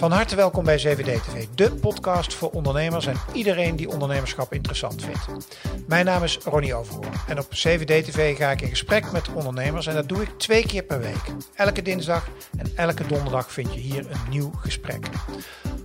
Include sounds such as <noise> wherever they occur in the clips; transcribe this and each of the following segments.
Van harte welkom bij CVD TV, de podcast voor ondernemers en iedereen die ondernemerschap interessant vindt. Mijn naam is Ronnie Overhoorn en op CVD TV ga ik in gesprek met ondernemers en dat doe ik twee keer per week. Elke dinsdag en elke donderdag vind je hier een nieuw gesprek.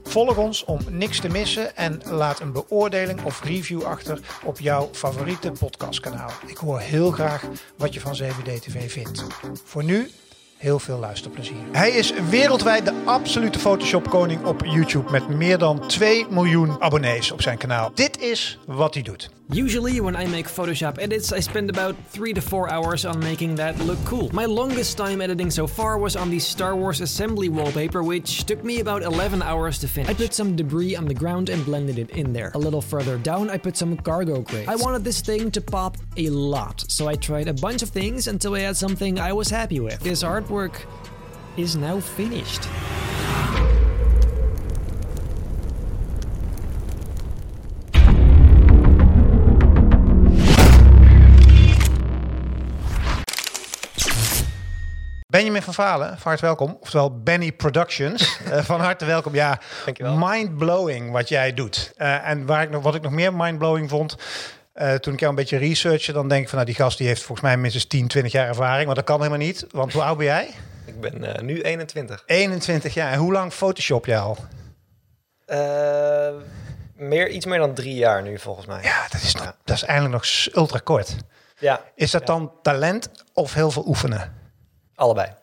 Volg ons om niks te missen en laat een beoordeling of review achter op jouw favoriete podcastkanaal. Ik hoor heel graag wat je van CVD TV vindt. Voor nu heel veel luisterplezier. Hij is wereldwijd de absolute Photoshop koning op YouTube met meer dan 2 miljoen abonnees op zijn kanaal. Dit is wat hij doet. Usually, when I make Photoshop edits, I spend about 3 to 4 hours on making that look cool. My longest time editing so far was on the Star Wars assembly wallpaper, which took me about 11 hours to finish. I put some debris on the ground and blended it in there. A little further down, I put some cargo crates. I wanted this thing to pop a lot, so I tried a bunch of things until I had something I was happy with. This artwork is now finished. Benjamin van Valen, van harte welkom. Oftewel Benny Productions. uh, <laughs> van harte welkom. Ja, mind-blowing wat jij doet. Uh, en waar ik nog, wat ik nog meer mind-blowing vond... Uh, toen ik jou een beetje researchen, dan denk ik van... nou, die gast die heeft volgens mij minstens 10, 20 jaar ervaring. Maar dat kan helemaal niet. Want hoe oud ben jij? Ik ben nu 21. 21 jaar. En hoe lang Photoshop jij al? meer, iets meer dan drie jaar nu, volgens mij. Ja, dat is, nog, ja. dat is eigenlijk nog ultra kort. Ja. Is dat ja. dan talent of heel veel oefenen? Allebei.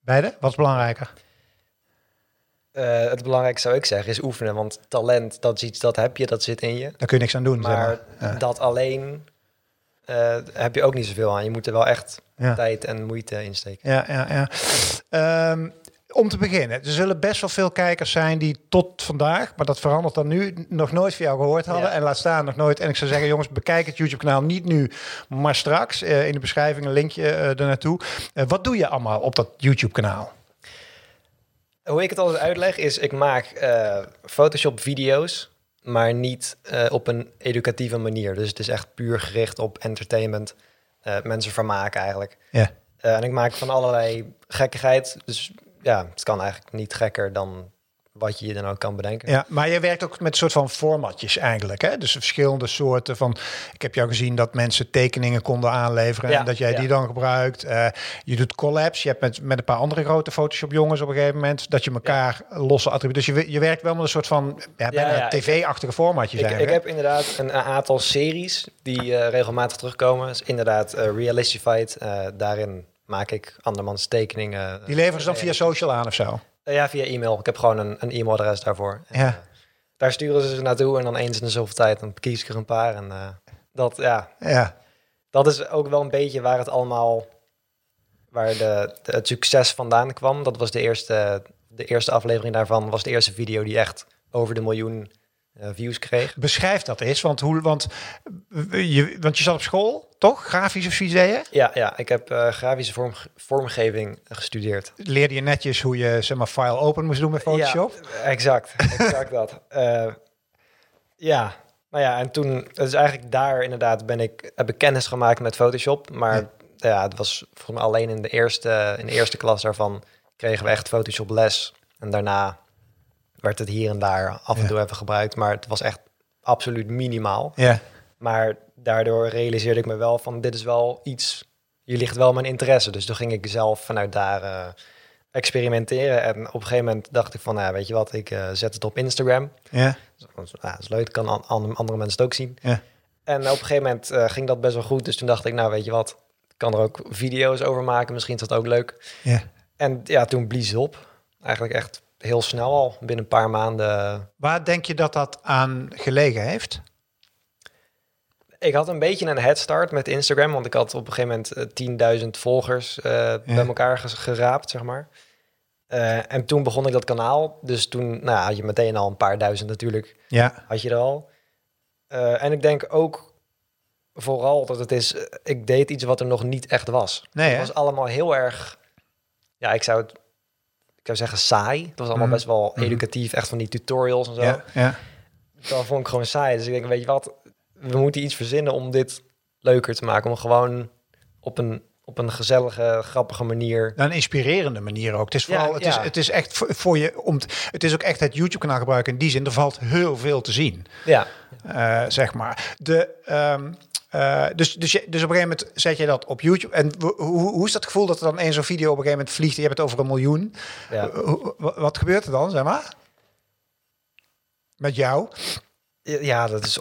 Beide? Wat is belangrijker? Uh, het belangrijkste zou ik zeggen is oefenen. Want talent, dat is iets, dat heb je, dat zit in je. Daar kun je niks aan doen. Maar, zeg maar. Ja. dat alleen uh, heb je ook niet zoveel aan. Je moet er wel echt ja. tijd en moeite in steken. Ja, ja, ja. Um, om te beginnen, er zullen best wel veel kijkers zijn die tot vandaag, maar dat verandert dan nu, nog nooit van jou gehoord hadden. Ja. En laat staan nog nooit. En ik zou zeggen, jongens, bekijk het YouTube-kanaal niet nu, maar straks. Uh, in de beschrijving een linkje uh, er naartoe. Uh, wat doe je allemaal op dat YouTube-kanaal? Hoe ik het altijd uitleg is, ik maak eh, Photoshop-video's, maar niet op een educatieve manier. Dus het is echt puur gericht op entertainment, mensen vermaken eigenlijk. Ja. en ik maak van allerlei gekkigheid, dus ja, het kan eigenlijk niet gekker dan wat je je dan ook kan bedenken. Ja, maar je werkt ook met een soort van formatjes eigenlijk, hè? Dus verschillende soorten van... Ik heb jou gezien dat mensen tekeningen konden aanleveren... Ja, en dat jij ja. die dan gebruikt. Uh, je doet collabs. Je hebt met, met een paar andere grote Photoshop-jongens op een gegeven moment... dat je elkaar ja. losse attributen... Dus je, je werkt wel met een soort van ja, tv-achtige formatjes ik. Ik heb inderdaad een, een aantal series die uh, regelmatig terugkomen. Dus inderdaad uh, Realistified. daarin maak ik andermans tekeningen. Die leveren ze dan via social aan of zo? Ja, via e-mail. Ik heb gewoon een, een e-mailadres daarvoor. Ja. En, uh, daar sturen ze ze naartoe en dan eens in de zoveel tijd dan kies ik er een paar. En uh, dat, ja, ja, dat is ook wel een beetje waar het allemaal, waar de, de, het succes vandaan kwam. Dat was de eerste, de eerste aflevering daarvan, was de eerste video die echt over de miljoen views kreeg. Beschrijf dat eens, want, hoe, want, je, want je zat op school, toch? Grafisch of zoiets deed je? Ja, ja ik heb uh, grafische vorm, vormgeving gestudeerd. Leerde je netjes hoe je zeg maar, file open moest doen met Photoshop? Ja, exact, exact dat. Uh, <laughs> ja, nou ja, en toen, is eigenlijk daar inderdaad ben ik, heb ik kennis gemaakt met Photoshop. Maar ja, ja het was voor me alleen in de, eerste, in de eerste klas daarvan kregen we echt Photoshop les. En daarna werd het hier en daar af en toe even gebruikt, maar het was echt absoluut minimaal. Ja. Maar daardoor realiseerde ik me wel van dit is wel iets, hier ligt wel mijn interesse. Dus toen ging ik zelf vanuit daar uh, experimenteren. En op een gegeven moment dacht ik van, nou, weet je wat, ik uh, zet het op Instagram. Ja. Dus, nou, dat is leuk, kan an andere mensen het ook zien. Ja. En op een gegeven moment uh, ging dat best wel goed. Dus toen dacht ik, nou weet je wat, ik kan er ook video's over maken. Misschien is dat ook leuk. Ja. En ja, toen blies op. Eigenlijk echt heel snel al, binnen een paar maanden. Waar denk je dat dat aan gelegen heeft? Ik had een beetje een head start met Instagram, want ik had op een gegeven moment 10.000 volgers uh, ja. bij elkaar geraapt, zeg maar. Uh, en toen begon ik dat kanaal, dus toen nou, had je meteen al een paar duizend natuurlijk. Ja. Had je er al. Uh, en ik denk ook vooral dat het is, ik deed iets wat er nog niet echt was. Nee, het was allemaal heel erg, ja, ik zou het zou zeggen saai. Het was allemaal mm. best wel educatief, echt van die tutorials en zo. Ja, ja. Dat vond ik gewoon saai. Dus ik denk, weet je wat, we moeten iets verzinnen om dit leuker te maken. Om gewoon op een, op een gezellige, grappige manier. Een inspirerende manier ook. Het is Ja, vooral, het, is, het is echt voor, voor je om. t- Het is ook echt het YouTube-kanaal gebruiken. In die zin, er valt heel veel te zien. Ja, eh, zeg maar. De, ehm, eh, dus, dus, je, dus op een gegeven moment zet je dat op YouTube. En hoe, hoe is dat gevoel dat er dan één zo'n video op een gegeven moment vliegt? Je hebt het over een miljoen. ja. Wat gebeurt er dan, zeg maar? Met jou? ja dat is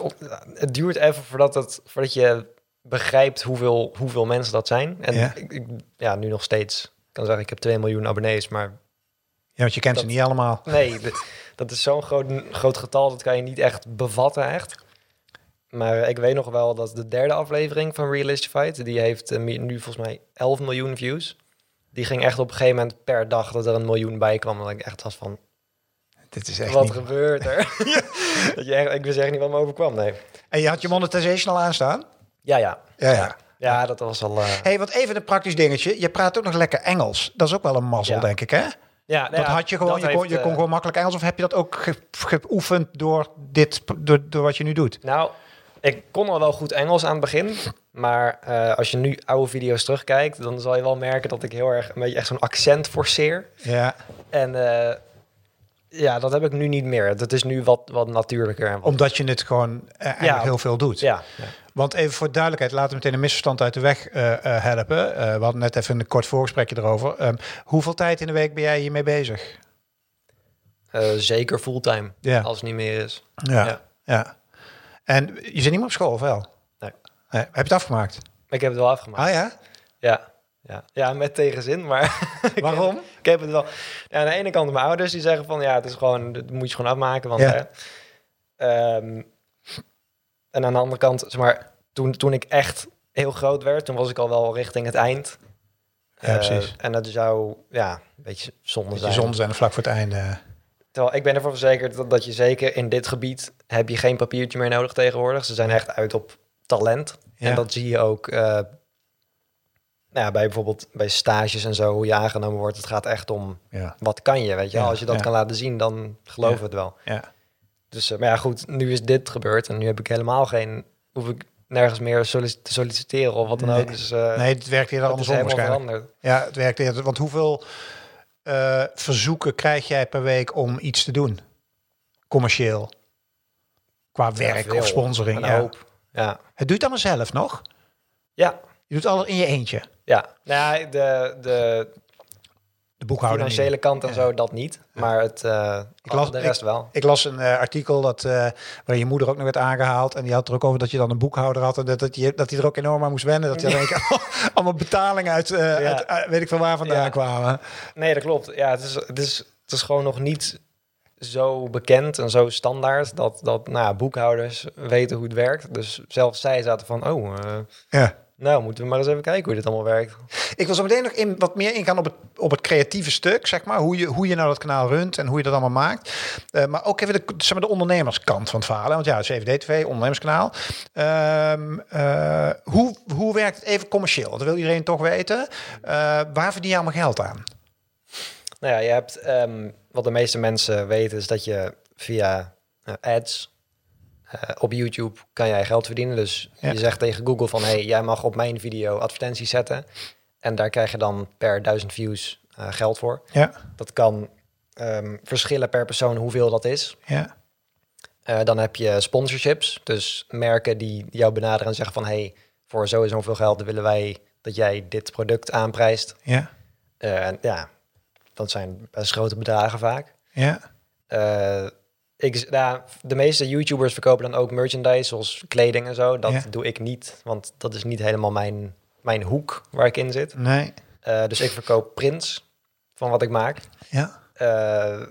het duurt even voordat, je begrijpt hoeveel, hoeveel mensen dat zijn. En Ja. ik, ik- ja, nu nog steeds. Ik kan zeggen, ik heb 2 miljoen abonnees, maar Ja, want je kent ze niet allemaal. nee, dat is zo'n groot, groot getal, dat kan je niet echt bevatten, echt. Maar ik weet nog wel dat de derde aflevering van Realistified, die heeft eh, nu volgens mij 11 miljoen views. Die ging echt op een gegeven moment per dag dat er een miljoen bij kwam. Dat ik echt was van, Dit is echt wat niet... gebeurt er? <laughs> dat je echt, ik wist echt niet wat me overkwam, nee. En je had je monetization al aanstaan? Ja, ja. Ja, ja. Ja, dat was al... eh, hey, wat even een praktisch dingetje. Je praat ook nog lekker Engels. Dat is ook wel een mazzel, Ja. denk ik, hè? ja, nou Dat ja, had je gewoon, je, kon, je kon eh, gewoon makkelijk Engels. Of heb je dat ook ge- geoefend door, dit, door, door wat je nu doet? Nou, ik kon al wel goed Engels aan het begin. Maar eh, als je nu oude video's terugkijkt, dan zal je wel merken dat ik heel erg een beetje echt zo'n accent forceer. Ja, En eh, ja, dat heb ik nu niet meer. Dat is nu wat, wat natuurlijker. En wat, omdat je het gewoon eh, eigenlijk Ja. heel veel doet. ja, ja. Want even voor duidelijkheid, laten we meteen een misverstand uit de weg helpen. We hadden net even een kort voorgesprekje erover. Ehm, hoeveel tijd in de week ben jij hiermee bezig? Zeker fulltime, Ja. als het niet meer is. Ja. ja. En je zit niet meer op school, of wel? Nee. Nee. Heb je het afgemaakt? Ik heb het wel afgemaakt. Ah ja? Ja. Ja. ja, met tegenzin, maar <laughs> ik Waarom? heb- Ik heb het wel. Ja, aan de ene kant mijn ouders die zeggen van ja, het is gewoon, dat moet je gewoon afmaken. Want, Ja. hè, Ehm, en aan de andere kant, zeg maar, toen, toen ik echt heel groot werd, toen was ik al wel richting het eind. Ja, Eh, precies. En dat zou ja, een beetje zonde Beetje zijn. zon zijn vlak voor het einde. Terwijl ik ben ervan verzekerd dat, dat je zeker in dit gebied heb je geen papiertje meer nodig tegenwoordig. Ze zijn echt uit op talent. Ja. En dat zie je ook eh, nou ja, bij bijvoorbeeld bij stages en zo, hoe je aangenomen wordt. Het gaat echt om Ja. wat kan je, weet je. Als je dat kan laten zien, dan geloven het wel. ja. Dus, eh, maar ja, goed, nu is dit gebeurd en nu heb ik helemaal geen, hoef ik nergens meer solic- te solliciteren of wat dan Nee. ook. Dus eh Nee, het werkt is andersom waarschijnlijk. veranderd. Ja, het werkt eerder. Want hoeveel eh, verzoeken krijg jij per week om iets te doen? Commercieel. Qua werk veel. of sponsoring. Ja. hoop. Ja. Het doet allemaal zelf nog. Ja. Je doet alles in je eentje. Ja, nou ja, de, de De boekhouder. niet. financiële kant en zo, dat niet. Maar het, eh Ik las- de rest wel. Ik las een eh, artikel dat, waarin je moeder ook nog werd aangehaald. En die had er ook over dat je dan een boekhouder had. En dat, dat, je, dat hij er ook enorm aan moest wennen. Dat hij <laughs> dan allemaal betalingen uit, Ja. uit, uit- weet ik veel waar vandaan Ja. kwamen. Nee, dat klopt. Ja, het is, het is, het is gewoon nog niet zo bekend en zo standaard dat, dat nou ja, boekhouders weten hoe het werkt. Dus zelfs zij zaten van, oh, Ja. Nou moeten we maar eens even kijken hoe dit allemaal werkt. Ik wil zo meteen nog in, wat meer ingaan op het, op het creatieve stuk, zeg maar. Hoe je, hoe je nou dat kanaal runt en hoe je dat allemaal maakt. Eh, maar ook even de, zeg maar, de ondernemerskant van het verhaal. hè. Want ja, CVD-TV, ondernemerskanaal. Ehm, eh, hoe, hoe werkt het even commercieel? Dat wil iedereen toch weten. Eh, waar verdien je allemaal geld aan? Nou ja, je hebt, ehm, wat de meeste mensen weten, is dat je via ads eh, op YouTube kan jij geld verdienen. Dus Ja. je zegt tegen Google van, hey, jij mag op mijn video advertenties zetten. En daar krijg je dan per duizend views eh, geld voor. Ja, Dat kan ehm, verschillen per persoon hoeveel dat is. ja, Eh, dan heb je sponsorships, dus merken die jou benaderen en zeggen van... hey, voor zo en zoveel geld willen wij dat jij dit product aanprijst. ja, en ja, dat zijn best grote bedragen vaak. ja. Ik, nou, de meeste YouTubers verkopen dan ook merchandise, zoals kleding en zo. Dat Ja. doe ik niet, want dat is niet helemaal mijn, mijn hoek waar ik in zit. Nee, Eh, dus ik verkoop prints van wat ik maak. ja. Eh,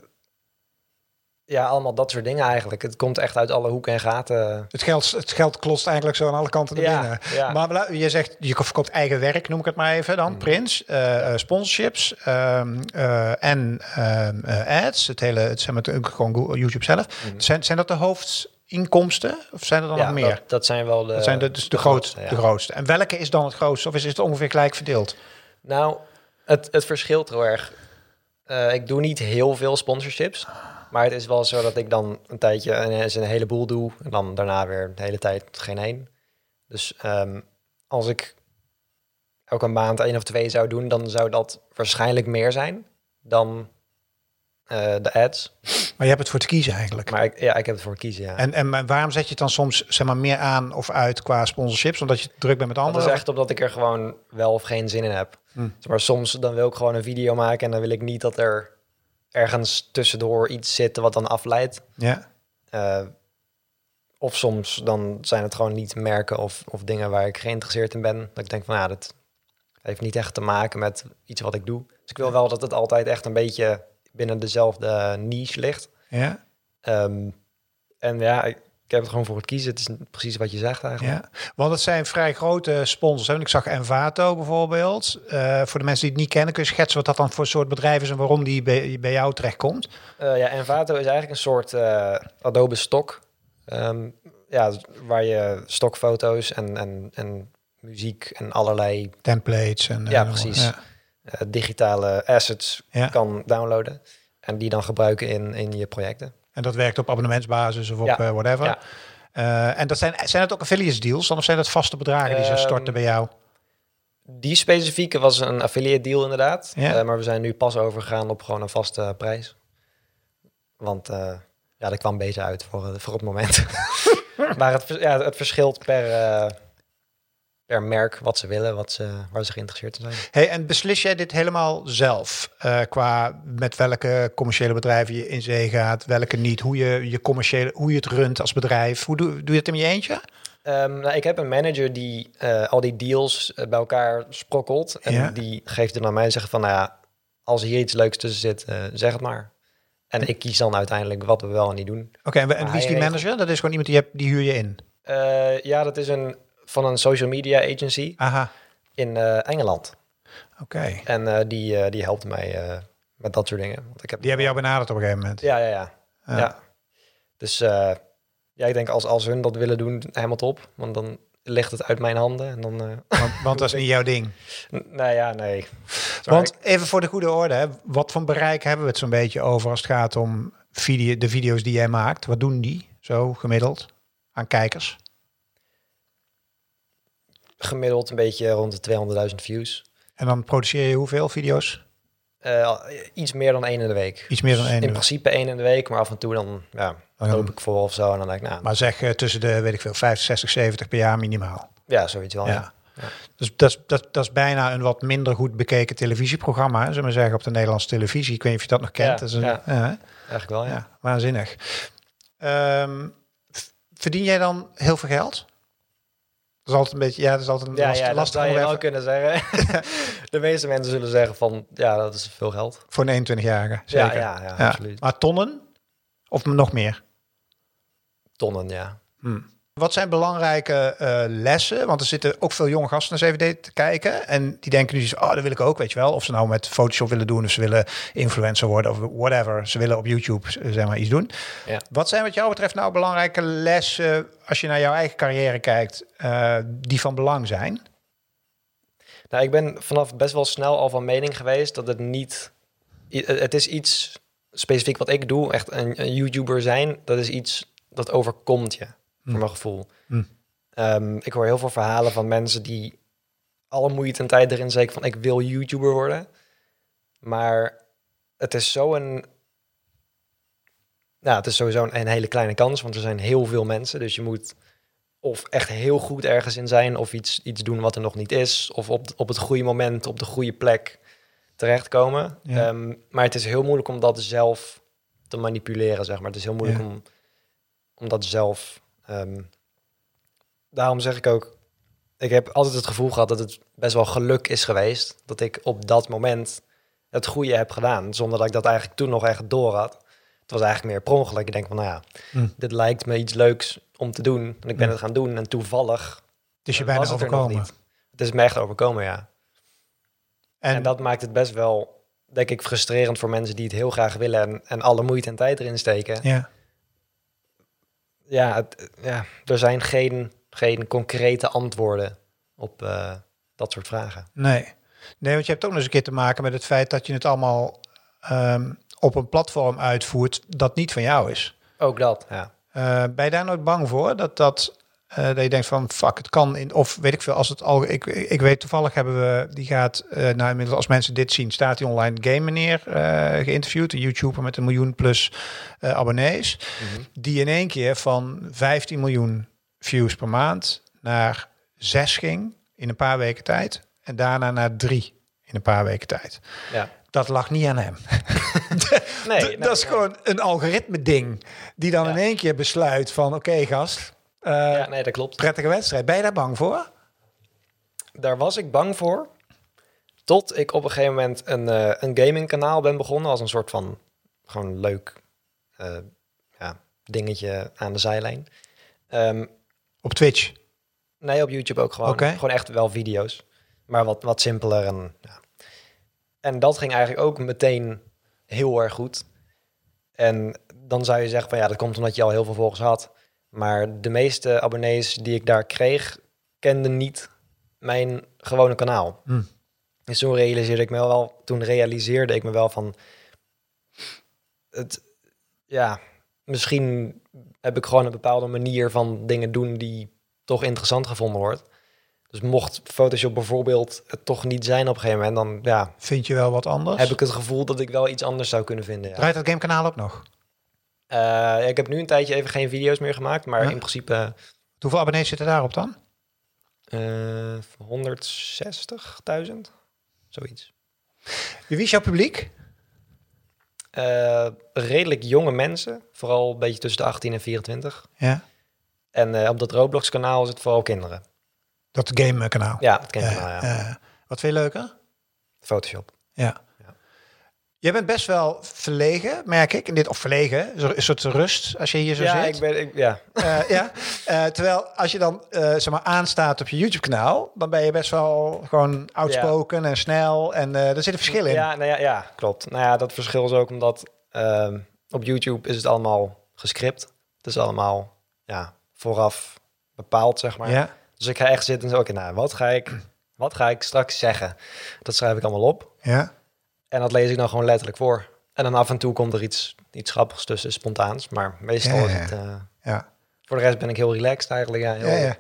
ja, allemaal dat soort dingen eigenlijk. Het komt echt uit alle hoeken en gaten. Het geld, het geld klotst eigenlijk zo aan alle kanten naar Ja, binnen. ja. Maar je zegt, je verkoopt eigen werk, noem ik het maar even dan. Mm. Prints, eh, eh, sponsorships ehm, eh, en ehm, eh, ads. Het hele, het zijn met gewoon YouTube zelf. Zijn, zijn dat de hoofdinkomsten? Of zijn er dan Mm. ja, nog meer? Dat, dat zijn wel de, Dat zijn de, dus de, grootste, de grootste. En welke is dan het grootste? Of is het ongeveer gelijk verdeeld? Nou, het, het verschilt heel erg. Ik doe niet heel veel sponsorships. Maar het is wel zo dat ik dan een tijdje ineens een heleboel doe. En dan daarna weer de hele tijd geen één. Dus ehm, als ik elke maand één of twee zou doen, dan zou dat waarschijnlijk meer zijn dan eh, de ads. Maar je hebt het voor te kiezen eigenlijk. Maar ik, ja, ik heb het voor kiezen, ja. En, en waarom zet je het dan soms zeg maar, meer aan of uit qua sponsorships? Omdat je druk bent met dat anderen? is echt omdat ik er gewoon wel of geen zin in heb. Hm. Maar soms dan wil ik gewoon een video maken en dan wil ik niet dat er ergens tussendoor iets zit wat dan afleidt. Ja. Eh, of soms dan zijn het gewoon niet merken of, of dingen waar ik geïnteresseerd in ben. Dat ik denk van ja, dat heeft niet echt te maken met iets wat ik doe. Dus ik wil wel dat het altijd echt een beetje binnen dezelfde niche ligt. Ja. Ehm, en ja, ik, ik heb het gewoon voor het kiezen. Het is precies wat je zegt eigenlijk. Ja, want het zijn vrij grote sponsors. Hè? Ik zag Envato bijvoorbeeld. Eh, voor de mensen die het niet kennen, kun je schetsen wat dat dan voor soort bedrijf is en waarom die bij, bij jou terechtkomt? Eh, ja, Envato is eigenlijk een soort eh, Adobe Stock. Ehm, ja, waar je stokfoto's en, en, en muziek en allerlei Templates en... Ja, precies. Ja. digitale assets Ja. kan downloaden. En die dan gebruiken in, in je projecten. En dat werkt op abonnementsbasis of op Ja. eh, whatever. Eh, en dat zijn, zijn het ook affiliate deals dan of zijn dat vaste bedragen die ze Ehm, storten bij jou? Die specifieke was een affiliate deal inderdaad. Ja. Eh, maar we zijn nu pas overgegaan op gewoon een vaste prijs. Want ja, dat kwam beter uit voor, voor het moment. <laughs> maar het, ja, het verschilt per, per merk wat ze willen, wat ze, waar ze geïnteresseerd in zijn. Hey, en beslis jij dit helemaal zelf? eh, qua met welke commerciële bedrijven je in zee gaat, welke niet, hoe je, je commerciële, hoe je het runt als bedrijf. Hoe doe, doe je het in je eentje? Ehm, nou, ik heb een manager die eh, al die deals eh, bij elkaar sprokkelt. En Ja. die geeft het aan mij en zegt van, nou ja, als hier iets leuks tussen zit, zeg het maar. En ik kies dan uiteindelijk wat we wel en niet doen. Oké, en, wie is die manager? Dat is gewoon iemand die, je hebt, die huur je in. Ja, dat is een, van een social media agency Aha, in eh, Engeland. oké. En eh, die, eh, die helpt mij met dat soort dingen. Want ik heb Die hebben jou benaderd op een gegeven moment. Ja, ja, ja. Ja. ja. Dus ja, ik denk als, als hun dat willen doen, helemaal top. Want dan ligt het uit mijn handen. En dan, <laughs> Want, want dat is niet jouw ding. n- nou ja, nee. Sorry. Want even voor de goede orde, hè, wat voor bereik hebben we het zo'n beetje over als het gaat om video, de video's die jij maakt? Wat doen die zo gemiddeld aan kijkers? Gemiddeld een beetje rond de 200.000 views. En dan produceer je hoeveel video's? Eh, iets meer dan één in de week. Iets meer dan Dus één. In principe één in de week, maar af en toe dan ja, dan- loop ik voor of zo. En dan denk ik, nou, Maar zeg eh, tussen de, weet ik veel, 50, 60, 70 per jaar minimaal. ja, zoiets wel. Ja. Ja. Dus dat is, dat, dat is bijna een wat minder goed bekeken televisieprogramma, zullen we maar zeggen, op de Nederlandse televisie. Ik weet niet of je dat nog kent. Ja, dat is een, ja. Eigenlijk wel, ja. waanzinnig. Ehm, verdien jij dan heel veel geld? Dat is altijd een beetje, ja, dat is altijd een Ja, lastig, ja, dat zou je wel kunnen zeggen. <laughs> de meeste mensen zullen zeggen van, ja, dat is veel geld. voor een 21-jarige. Zeker. Ja, ja, ja, absoluut. Maar tonnen? Of nog meer? Tonnen, ja. Wat zijn belangrijke eh, lessen? Want er zitten ook veel jonge gasten naar CVD te kijken. En die denken nu, oh, dat wil ik ook, weet je wel. Of ze nou met Photoshop willen doen, of ze willen influencer worden, of whatever. Ze willen op YouTube, eh, zeg maar, iets doen. Ja. Wat zijn wat jou betreft nou belangrijke lessen, als je naar jouw eigen carrière kijkt, eh, die van belang zijn? Nou, ik ben vanaf best wel snel al van mening geweest dat het niet... Het is iets specifiek wat ik doe, echt een, een YouTuber zijn. Dat is iets dat overkomt je, voor mijn gevoel. Hm. Ehm, ik hoor heel veel verhalen van mensen die alle moeite en tijd erin steken van ik wil YouTuber worden. Maar het is zo een... Nou, het is sowieso een, een hele kleine kans, want er zijn heel veel mensen. Dus je moet of echt heel goed ergens in zijn, of iets, iets doen wat er nog niet is, of op, op het goede moment, op de goede plek terechtkomen. Ja. Ehm, maar het is heel moeilijk om dat zelf te manipuleren, zeg maar. Het is heel moeilijk Ja. om, om dat zelf... ehm, daarom zeg ik ook, ik heb altijd het gevoel gehad dat het best wel geluk is geweest, dat ik op dat moment het goede heb gedaan, zonder dat ik dat eigenlijk toen nog echt door had. Het was eigenlijk meer per ongeluk. Ik denk van, nou ja, Hm. dit lijkt me iets leuks om te doen. En ik ben Hm. het gaan doen en toevallig is je eh, bijna het er overkomen. niet. Het is me echt overkomen, ja. En, En, dat maakt het best wel, denk ik, frustrerend voor mensen die het heel graag willen en, en alle moeite en tijd erin steken. ja. Ja, het, ja er zijn geen, geen concrete antwoorden op eh, dat soort vragen. Nee. nee, want je hebt ook nog eens een keer te maken met het feit dat je het allemaal ehm, op een platform uitvoert dat niet van jou is. Ook dat, ja. Eh, ben je daar nooit bang voor dat dat Eh, dat je denkt van fuck, het kan in of weet ik veel als het al. Ik, ik weet toevallig hebben we die gaat eh nou inmiddels als mensen dit zien staat hij online game meneer eh, geïnterviewd een YouTuber met een miljoen plus abonnees die in één keer van 15 miljoen views per maand naar 6 ging in een paar weken tijd en daarna naar 3 in een paar weken tijd. Ja. Dat lag niet aan hem. <laughs> <laughs> Nee, dat is nee. gewoon een algoritme ding die dan Ja. in één keer besluit van oké gast, Ja, nee, dat klopt. prettige wedstrijd. Ben je daar bang voor? Daar was ik bang voor. Tot ik op een gegeven moment een, eh een gamingkanaal ben begonnen. Als een soort van gewoon leuk eh, ja, dingetje aan de zijlijn. Ehm, Op Twitch. nee, op YouTube ook gewoon. Gewoon echt wel video's. Maar wat, wat simpeler. En, ja. en dat ging eigenlijk ook meteen heel erg goed. En dan zou je zeggen van ja, dat komt omdat je al heel veel volgers had. Maar de meeste abonnees die ik daar kreeg, kenden niet mijn gewone kanaal. Hm. Dus toen realiseerde ik me wel, toen realiseerde ik me wel van het, ja, misschien heb ik gewoon een bepaalde manier van dingen doen die toch interessant gevonden wordt. Dus mocht Photoshop bijvoorbeeld het toch niet zijn op een gegeven moment, dan ja, Vind je wel wat anders? heb ik het gevoel dat ik wel iets anders zou kunnen vinden. Ja. Draait dat gamekanaal ook nog? Eh, ik heb nu een tijdje even geen video's meer gemaakt, maar Ja. in principe Hoeveel abonnees zitten daarop dan? eh 160.000, zoiets. Wie is jouw publiek? Eh, redelijk jonge mensen, vooral een beetje tussen de 18 en 24. Ja. En eh, op dat Roblox kanaal is het vooral kinderen. Dat game kanaal. Ja, het ik wel, ja. Eh, wat vind je leuker? Photoshop. Ja. Jij bent best wel verlegen, merk ik. In dit, of verlegen, een soort rust als je hier zo ja, zit. ik ben, ik, ja. Eh, ja. <laughs> Eh, terwijl als je dan eh, zeg maar aanstaat op je YouTube-kanaal, dan ben je best wel gewoon outspoken en snel. En er zit een verschil in. Ja, nou ja, ja, klopt. Nou ja, dat verschil is ook omdat ehm, op YouTube is het allemaal gescript. Het is allemaal ja, vooraf bepaald, zeg maar. Ja. Dus ik ga echt zitten en zo, oké, nou, wat ga ik, wat ga ik straks zeggen? Dat schrijf ik allemaal op. ja. En dat lees ik dan gewoon letterlijk voor. En dan af en toe komt er iets, iets grappigs tussen, spontaans. Maar meestal Ja, is ja. het... eh, Ja. voor de rest ben ik heel relaxed eigenlijk. Ja, heel,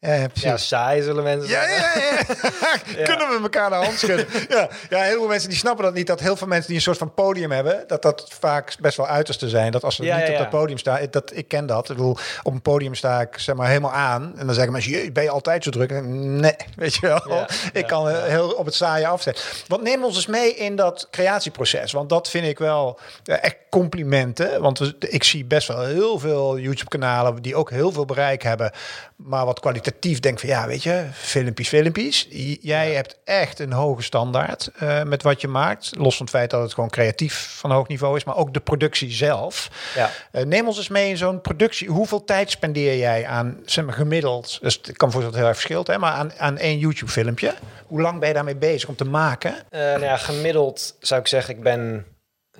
Ja, ja. Saai zullen mensen Ja, zeggen. ja, <laughs> ja. Kunnen we elkaar de hand schudden? Ja. ja, heel veel mensen die snappen dat niet. Dat heel veel mensen die een soort van podium hebben, dat dat vaak best wel uiterste zijn. Dat als ze Ja, niet op dat podium staan, dat, ik ken dat. Ik bedoel, op een podium sta ik zeg maar helemaal aan. En dan zeggen mensen, "Jee, ben je altijd zo druk? Nee, <laughs> weet je wel. <laughs> Ik kan ja. heel op het saaie afzetten. Want neem ons eens mee in dat creatieproces. Want dat vind ik wel eh, echt complimenten. Want ik zie best wel heel veel YouTube-kanalen die ook heel veel bereik hebben. Maar wat kwalitatief denk van ja, weet je, filmpjes, filmpjes. Jij hebt echt een hoge standaard eh, met wat je maakt. Los van het feit dat het gewoon creatief van hoog niveau is, maar ook de productie zelf. Ja. Eh, neem ons eens mee in zo'n productie. Hoeveel tijd spendeer jij aan, zeg maar, gemiddeld? Dus het kan voor dat het heel erg verschilt, hè, maar aan, aan één YouTube-filmpje. Hoe lang ben je daarmee bezig om te maken? Eh, nou ja, gemiddeld zou ik zeggen, ik ben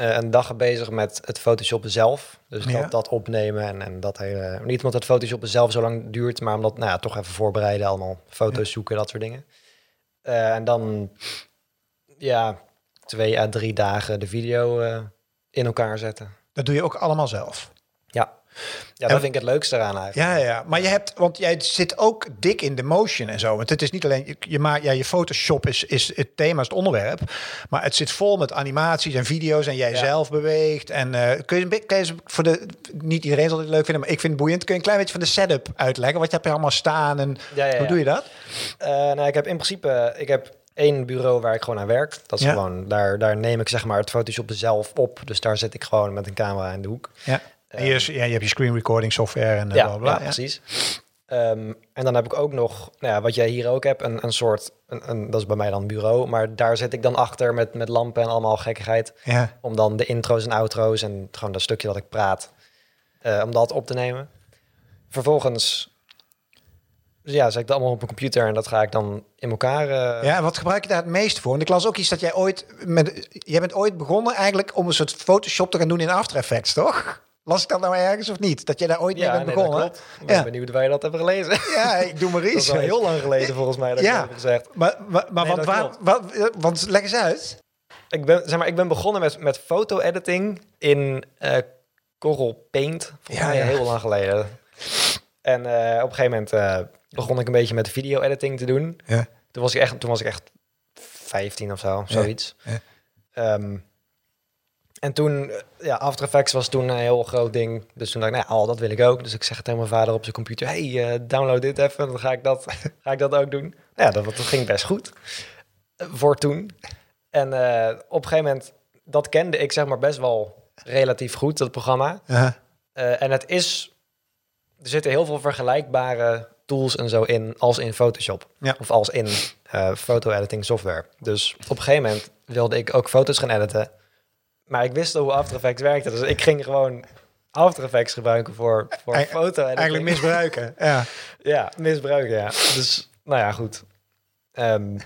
eh, een dag bezig met het photoshoppen zelf. Dus Ja. dat, dat opnemen en, en dat hele... Niet omdat het photoshoppen zelf zo lang duurt, maar omdat, nou ja, toch even voorbereiden, allemaal foto's zoeken, dat soort dingen. Eh, en dan, ja, twee à drie dagen de video eh, in elkaar zetten. Dat doe je ook allemaal zelf. Ja, ja En- dat vind ik het leukste eraan eigenlijk. Ja, ja, maar je hebt, want jij zit ook dik in de motion en zo. Want het is niet alleen, je, je maakt, ja, je Photoshop is, is het thema, is het onderwerp. Maar het zit vol met animaties en video's en jij Ja. zelf beweegt. En eh, kun je een beetje, voor de, niet iedereen zal dit leuk vinden, maar ik vind het boeiend. Kun je een klein beetje van de setup uitleggen? Wat heb je allemaal staan en Ja, ja, hoe doe je dat? Eh, nou, ik heb in principe, ik heb één bureau waar ik gewoon aan werk. Dat is Ja. gewoon, daar, daar neem ik zeg maar het Photoshop zelf op. Dus daar zit ik gewoon met een camera in de hoek. Ja. En je, ja, je hebt je screen recording software en eh, ja, bla, bla, ja, precies. Ehm, en dan heb ik ook nog, nou ja, wat jij hier ook hebt, een, een soort, een, een, dat is bij mij dan een bureau. Maar daar zit ik dan achter met, met lampen en allemaal gekkigheid. Ja. Om dan de intro's en outro's en gewoon dat stukje dat ik praat, eh, om dat op te nemen. Vervolgens, dus ja, zet ik dat allemaal op mijn computer en dat ga ik dan in elkaar... eh, Ja, en wat gebruik je daar het meest voor? En ik las ook iets dat jij ooit met, jij bent ooit begonnen eigenlijk om een soort Photoshop te gaan doen in After Effects, toch? Las ik dat nou ergens of niet? Dat jij daar ooit mee bent nee, begonnen? Ik ben Ja. benieuwd waar je dat hebt gelezen. Ja, ik doe maar <laughs> Dat iets. is heel lang geleden volgens mij dat Ja. ik dat heb gezegd. Maar, maar, maar Nee, want, dat waar, klopt. wat, eh, want leg eens uit. Ik ben, zeg maar, ik ben begonnen met, met foto-editing in eh Corel Paint. Volgens Ja, mij heel lang geleden. En eh, op een gegeven moment begon ik een beetje met video-editing te doen. Ja. Toen was ik echt, toen was ik echt 15 of zo, zoiets. ja. En toen, eh, ja, After Effects was toen een heel groot ding. Dus toen dacht ik, nou, oh, dat wil ik ook. Dus ik zeg het tegen mijn vader op zijn computer. hey, eh, download dit even, dan ga ik dat, <laughs> ga ik dat ook doen. Ja, dat, dat ging best goed. Voor toen. En eh, op een gegeven moment, dat kende ik zeg maar best wel relatief goed, dat programma. En het is, er zitten heel veel vergelijkbare tools en zo in als in Photoshop. Ja. Of als in foto-editing software. Dus op een gegeven moment wilde ik ook foto's gaan editen. Maar ik wist al hoe After Effects werkte. Dus ik ging gewoon After Effects gebruiken voor, voor Ei- foto-editing. Eigenlijk misbruiken. <laughs> Ja. Ja, misbruiken, ja. Dus, nou ja, goed. Ehm,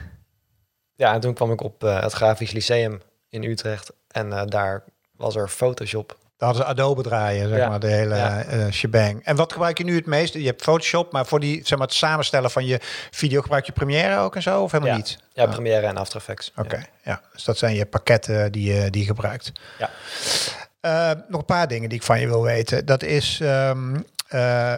ja, en toen kwam ik op eh, het Grafisch Lyceum in Utrecht. En eh, daar was er Photoshop. Hadden ze Adobe draaien, zeg Ja. maar, de hele Ja. eh, shebang. En wat gebruik je nu het meest? Je hebt Photoshop, maar voor die, zeg maar, het samenstellen van je video gebruik je Premiere ook en zo? Of helemaal Ja. niet? Ja, Premiere en After Effects. Oké, ja. Dus dat zijn je pakketten die je, die je gebruikt. Ja. Eh, nog een paar dingen die ik van je wil weten. Dat is ehm, eh,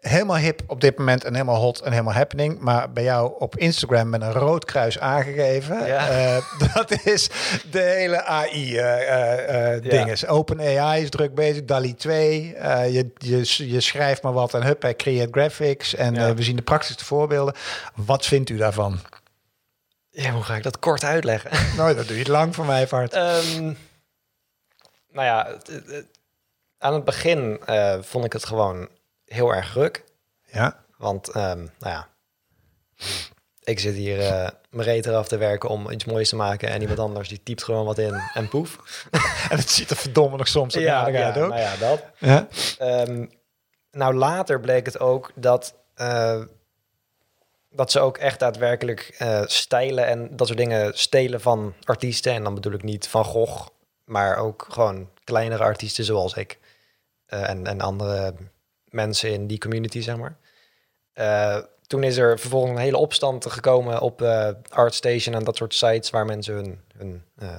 helemaal hip op dit moment en helemaal hot en helemaal happening. Maar bij jou op Instagram met een rood kruis aangegeven. Ja. Eh, <laughs> dat is de hele AI eh eh, eh, Ja. Open AI is druk bezig. DALI 2. eh, je, je, je schrijft maar wat en hup, hij creëert graphics. En Ja. eh, we zien de praktische voorbeelden. Wat vindt u daarvan? Ja, hoe ga ik dat kort uitleggen? <laughs> Nou, dat doe je lang voor mij, Bart. Ehm, nou ja, aan het begin eh, vond ik het gewoon heel erg ruk. Ja. Want, ehm, nou ja, ik zit hier eh mijn reet eraf te werken om iets moois te maken. En iemand anders die typt gewoon wat in en poef. <laughs> En het ziet er verdomme nog soms aardig ja, uit, ook. nou ja, dat. Ja. Ehm, nou, later bleek het ook dat, eh, dat ze ook echt daadwerkelijk eh, stijlen en dat soort dingen stelen van artiesten. En dan bedoel ik niet Van Gogh, maar ook gewoon kleinere artiesten zoals ik. en, en andere mensen in die community, zeg maar. Eh, toen is er vervolgens een hele opstand gekomen op eh, ArtStation en dat soort sites waar mensen hun, hun eh,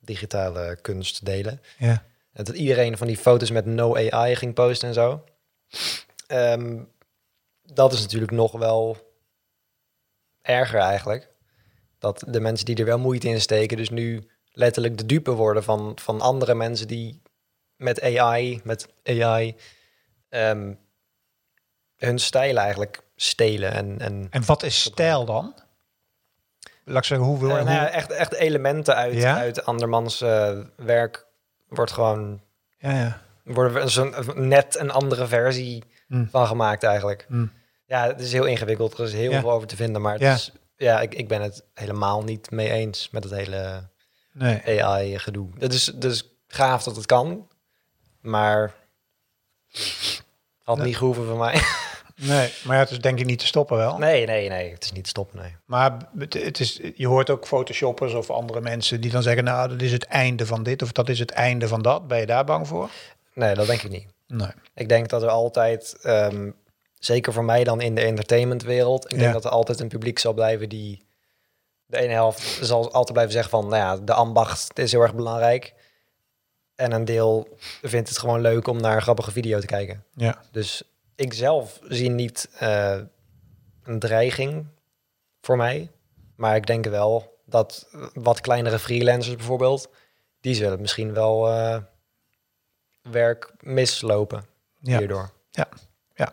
digitale kunst delen. Ja. En dat iedereen van die foto's met no AI ging posten en zo. Ehm, dat is natuurlijk nog wel erger eigenlijk. Dat de mensen die er wel moeite in steken, dus nu letterlijk de dupe worden van, van andere mensen die met AI, met AI, ehm, hun stijl eigenlijk stelen. En, en En wat is stijl dan? Laat ik zeggen, hoe wil eh, nou echt, echt elementen uit, Ja? uit andermans eh, werk wordt gewoon ja, ja. worden we zo'n net een andere versie Mm. van gemaakt eigenlijk. Mm. Ja, het is heel ingewikkeld. Er is heel Ja. veel over te vinden, maar het Ja. is, ja, ik, ik ben het helemaal niet mee eens met het hele Nee. AI-gedoe. Het is dus gaaf dat het kan, maar had Nee. niet gehoeven van mij. <laughs> nee, maar ja, het is denk ik niet te stoppen wel. nee, nee, nee, het is niet te stoppen, nee. Maar het, het is, je hoort ook photoshoppers of andere mensen die dan zeggen, nou, dat is het einde van dit of dat is het einde van dat. Ben je daar bang voor? Nee, dat denk ik niet. Nee. Ik denk dat er altijd, ehm, zeker voor mij dan in de entertainmentwereld, ik Ja. denk dat er altijd een publiek zal blijven die de ene helft zal altijd blijven zeggen van, nou ja, de ambacht is heel erg belangrijk. En een deel vindt het gewoon leuk om naar een grappige video te kijken. Ja. Dus ik zelf zie niet eh, een dreiging voor mij. Maar ik denk wel dat wat kleinere freelancers bijvoorbeeld, die zullen misschien wel eh, werk mislopen Ja. hierdoor. Ja. Ja.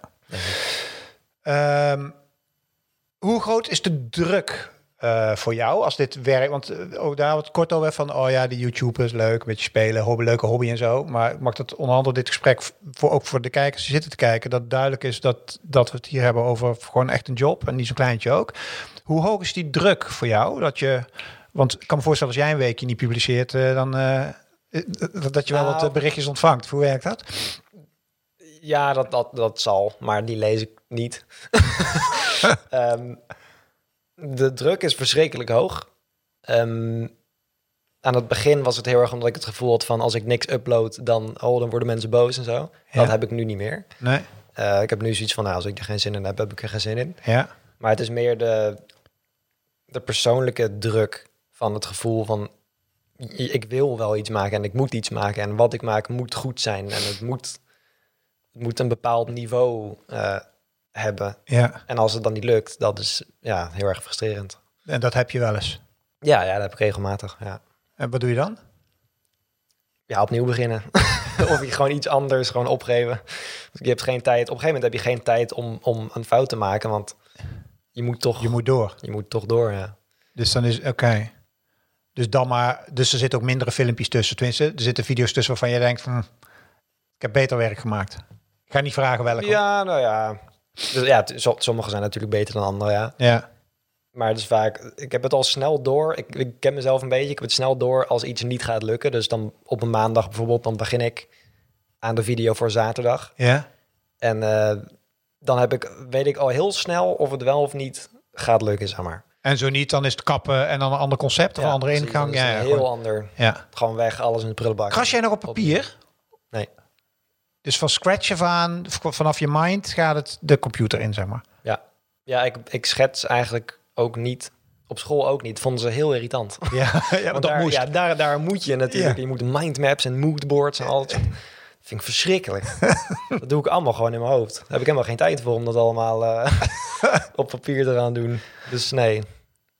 Ehm, hoe groot is de druk eh, voor jou als dit werkt? Want eh, ook daar wat kort over van, oh ja, die YouTubers leuk, een beetje spelen, hobby, leuke hobby en zo. Maar ik mag dat onder andere dit gesprek voor ook voor de kijkers die zitten te kijken, dat duidelijk is dat, dat we het hier hebben over gewoon echt een job en niet zo'n kleintje ook. Hoe hoog is die druk voor jou? Dat je, want ik kan me voorstellen als jij een weekje niet publiceert, eh, dan dat je wel Nou. wat eh, berichtjes ontvangt. Hoe werkt dat? Ja, dat, dat, dat zal, maar die lees ik niet. <laughs> Ehm, de druk is verschrikkelijk hoog. Ehm, aan het begin was het heel erg omdat ik het gevoel had van als ik niks upload, dan, oh, dan worden mensen boos en zo. Ja. Dat heb ik nu niet meer. Nee? Eh, ik heb nu zoiets van, nou, als ik er geen zin in heb, heb ik er geen zin in. Ja. Maar het is meer de, de persoonlijke druk van het gevoel van... ik wil wel iets maken en ik moet iets maken. En wat ik maak moet goed zijn. En het moet het moet een bepaald niveau eh, hebben. Ja, En als het dan niet lukt, dat is ja, heel erg frustrerend. en dat heb je wel eens. Ja, ja, dat heb ik regelmatig. Ja, En wat doe je dan? ja opnieuw beginnen. <laughs> of je gewoon iets anders gewoon opgeven. Je hebt geen tijd. Op een gegeven moment heb je geen tijd om, om een fout te maken, want je moet toch, Je moet door. je moet toch door. Ja. Dus dan is oké. Dus dan maar. Dus er zitten ook mindere filmpjes tussen. Tenminste, er zitten video's tussen waarvan je denkt: hm, ik heb beter werk gemaakt. Ik ga niet vragen welke. Ja, nou ja. Dus ja, sommige zijn natuurlijk beter dan andere, ja. Ja. Maar het is vaak, ik heb het al snel door. Ik, ik ken mezelf een beetje. Ik heb het snel door als iets niet gaat lukken. Dus dan op een maandag bijvoorbeeld, dan begin ik aan de video voor zaterdag. Ja. En eh, dan heb ik, weet ik al heel snel of het wel of niet gaat lukken, zeg maar. En zo niet, dan is het kappen en dan een ander concept of een andere precies. ingang. Ja, heel gewoon- ander. ja. Gewoon weg, alles in de prullenbak. Kras jij nog op papier? Dus van scratch af aan, vanaf je mind, gaat het de computer in, zeg maar. Ja, ja ik, ik schets eigenlijk ook niet. Op school ook niet. Vonden ze heel irritant. <laughs> Ja, ja want daar, moest. Ja, daar, daar moet je natuurlijk. Ja. Je moet mindmaps en moodboards en al dat vind ik verschrikkelijk. <laughs> dat doe ik allemaal gewoon in mijn hoofd. Daar heb ik helemaal geen tijd voor om dat allemaal eh, <laughs> op papier te gaan doen. Dus nee,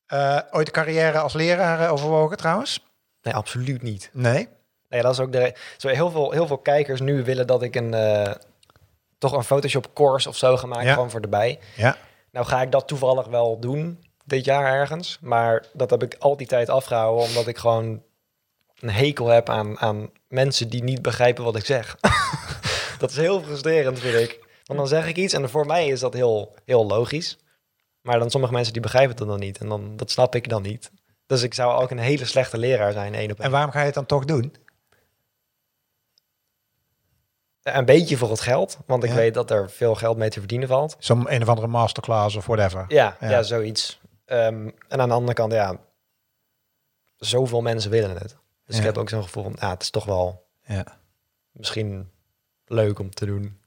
Eh, ooit een carrière als leraar eh, overwogen trouwens? nee, absoluut niet. Nee. Nee, dat is ook de. Zo heel veel, heel veel kijkers nu willen dat ik een eh, toch een Photoshop course of zo ga maken, Ja. gewoon voor erbij. Ja. Nou ga ik dat toevallig wel doen dit jaar ergens, maar dat heb ik al die tijd afgehouden omdat ik gewoon een hekel heb aan, aan mensen die niet begrijpen wat ik zeg. <laughs> dat is heel frustrerend, vind ik. Want dan zeg ik iets en voor mij is dat heel, heel logisch. Maar dan sommige mensen die begrijpen het dan niet en dan, dat snap ik dan niet. Dus ik zou ook een hele slechte leraar zijn, één op één. En waarom ga je het dan toch doen? Een beetje voor het geld, want ik Ja. weet dat er veel geld mee te verdienen valt. Zo'n een of andere masterclass of whatever. Ja, Ja. ja. zoiets. Ehm, en aan de andere kant, ja, zoveel mensen willen het. Dus Ja. ik heb ook zo'n gevoel van, ja, het is toch wel Ja. misschien leuk om te doen.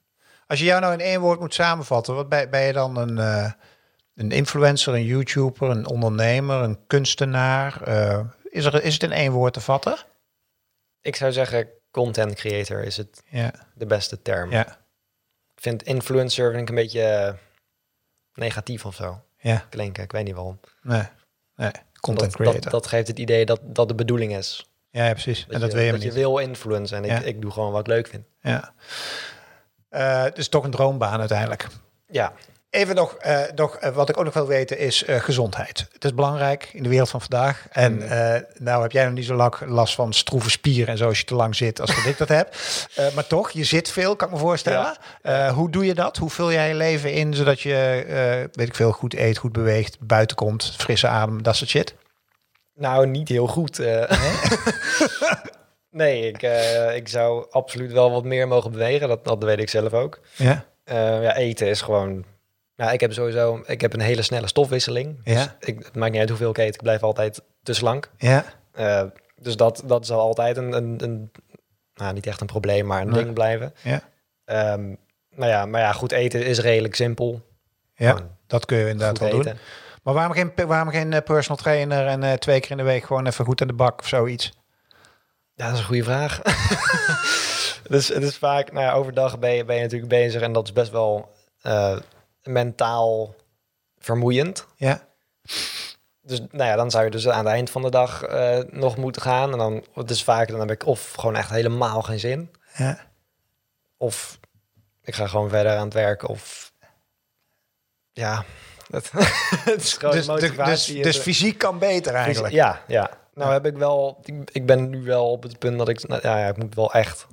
Als je jou nou in één woord moet samenvatten, wat ben, ben je dan een, eh, een influencer, een YouTuber, een ondernemer, een kunstenaar? Eh, is, er, is het in één woord te vatten? Ik zou zeggen, content creator is het Ja. de beste term. Ja. Ik vind influencer vind ik een beetje eh, negatief of zo Ja. klinken. Ik weet niet waarom. Nee. Nee. Content dat, creator. Dat, dat geeft het idee dat dat de bedoeling is. ja, ja, precies. en dat je, wil je dat niet. je wil influencen en ik, ik doe gewoon wat ik leuk vind. Ja. Eh, is toch een droombaan uiteindelijk. Ja, Even nog, eh, nog eh, wat ik ook nog wil weten is eh, gezondheid. Het is belangrijk in de wereld van vandaag. En Mm. nou heb jij nog niet zo lang last van stroeve spieren en zo als je te lang zit als dat ik dat heb. <laughs> Maar toch, je zit veel, kan ik me voorstellen. Hoe doe je dat? Hoe vul jij je leven in zodat je, weet ik veel, goed eet, goed beweegt, buiten komt, frisse adem, dat soort shit? Nou, niet heel goed. <laughs> nee, ik, ik zou absoluut wel wat meer mogen bewegen. Dat, dat weet ik zelf ook. Ja. Ja, eten is gewoon... Ja, ik heb sowieso ik heb een hele snelle stofwisseling. Dus Ja. ik, het maakt niet uit hoeveel ik eet. Ik blijf altijd te slank. Ja. Eh, dus dat, dat zal altijd een, een, een... Nou, niet echt een probleem, maar een Nee. ding blijven. Ja. Ehm, nou ja, maar ja, goed eten is redelijk simpel. Ja, dat kun je inderdaad wel doen. eten. Maar waarom geen, waarom geen eh, personal trainer en eh, twee keer in de week gewoon even goed aan de bak of zoiets? Ja, dat is een goede vraag. <laughs> dus het is vaak, nou ja, overdag ben je, ben je natuurlijk bezig en dat is best wel mentaal vermoeiend. Ja. Dus nou ja, dan zou je dus aan het eind van de dag eh, nog moeten gaan. En dan, het is vaak, dan heb ik of gewoon echt helemaal geen zin. Ja. Of ik ga gewoon verder aan het werk. Of ja, <laughs> het, het is gewoon Dus, dus, motivatie. dus, dus fysiek kan beter eigenlijk. Ja, ja. Nou Ja. heb ik wel, ik, ik ben nu wel op het punt dat ik, nou, ja, ik moet wel echt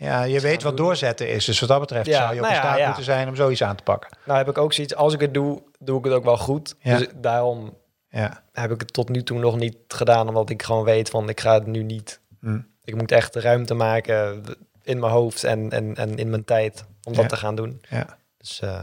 Ja, je weet wat doen. doorzetten is. Dus wat dat betreft Ja, zou je op nou in ja, staat ja. moeten zijn om zoiets aan te pakken. Nou heb ik ook zoiets, als ik het doe, doe ik het ook wel goed. Dus daarom Ja. heb ik het tot nu toe nog niet gedaan, omdat ik gewoon weet van, ik ga het nu niet. Hm. Ik moet echt ruimte maken in mijn hoofd en, en, en in mijn tijd om dat te gaan doen. ja. Dus eh,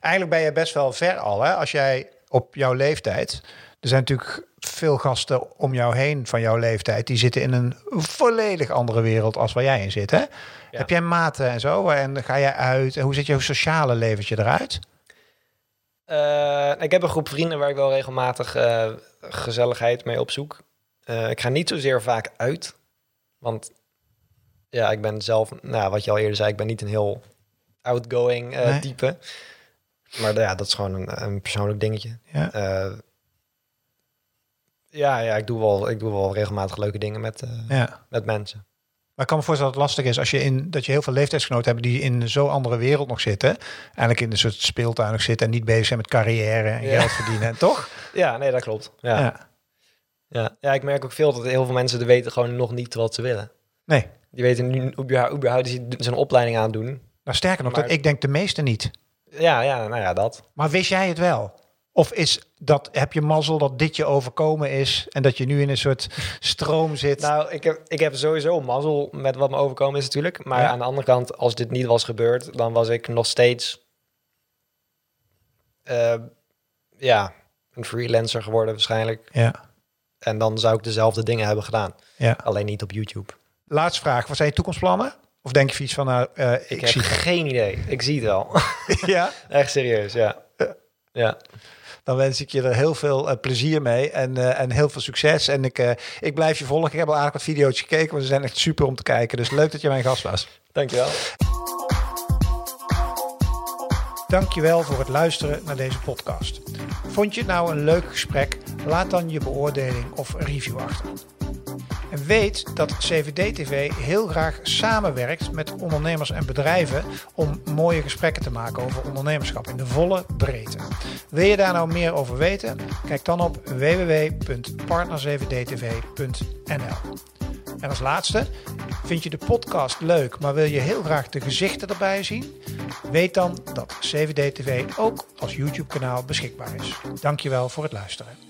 Eigenlijk ben je best wel ver al. Hè? Als jij op jouw leeftijd... Er zijn natuurlijk veel gasten om jou heen van jouw leeftijd... die zitten in een volledig andere wereld als waar jij in zit. Hè? Heb jij maten en zo? En ga jij uit? En hoe ziet jouw sociale leventje eruit? eh, ik heb een groep vrienden waar ik wel regelmatig eh, gezelligheid mee opzoek. Eh, ik ga niet zozeer vaak uit, want ja, ik ben zelf, nou, wat je al eerder zei, ik ben niet een heel outgoing Nee. type. Maar ja, dat is gewoon een, een persoonlijk dingetje. Ja. Ja, ja ik, doe wel, ik doe wel regelmatig leuke dingen met, eh, ja. met mensen. Maar ik kan me voorstellen dat het lastig is als je in dat je heel veel leeftijdsgenoten hebt die in zo'n andere wereld nog zitten. Eigenlijk in een soort speeltuin nog zitten en niet bezig zijn met carrière en Ja. geld verdienen, <laughs> toch? Ja, nee, dat klopt. Ja. Ja. Ja. Ja. ik merk ook veel dat heel veel mensen er weten gewoon nog niet wat ze willen. Nee. Die weten nu überhaupt, die zijn opleiding aan doen. Nou, sterker nog, Maar- dat ik denk de meeste niet. Ja, ja, nou ja, dat. Maar wist jij het wel? Of is dat, heb je mazzel dat dit je overkomen is en dat je nu in een soort stroom zit? Nou, ik heb, ik heb sowieso mazzel met wat me overkomen is natuurlijk. Maar Ja. aan de andere kant, als dit niet was gebeurd, dan was ik nog steeds... eh, ja, een freelancer geworden waarschijnlijk. ja, En dan zou ik dezelfde dingen hebben gedaan. ja. Alleen niet op YouTube. Laatste vraag. Wat zijn je toekomstplannen? Of denk je iets van, nou, eh, ik, Ik, heb zie geen idee. Ik zie het wel. <laughs> ja, Echt serieus, ja. Ja, dan wens ik je er heel veel eh, plezier mee en, eh, en heel veel succes. En ik, eh, ik blijf je volgen. Ik heb al aardig wat video's gekeken, maar ze zijn echt super om te kijken. Dus leuk dat je mijn gast was. dankjewel. Dankjewel voor het luisteren naar deze podcast. Vond je het nou een leuk gesprek? Laat dan je beoordeling of review achter. En weet dat CVD-TV heel graag samenwerkt met ondernemers en bedrijven om mooie gesprekken te maken over ondernemerschap in de volle breedte. Wil je daar nou meer over weten? Kijk dan op www.partner7dtv.nl. En als laatste, vind je de podcast leuk, maar wil je heel graag de gezichten erbij zien? Weet dan dat CVD-TV ook als YouTube-kanaal beschikbaar is. Dankjewel voor het luisteren.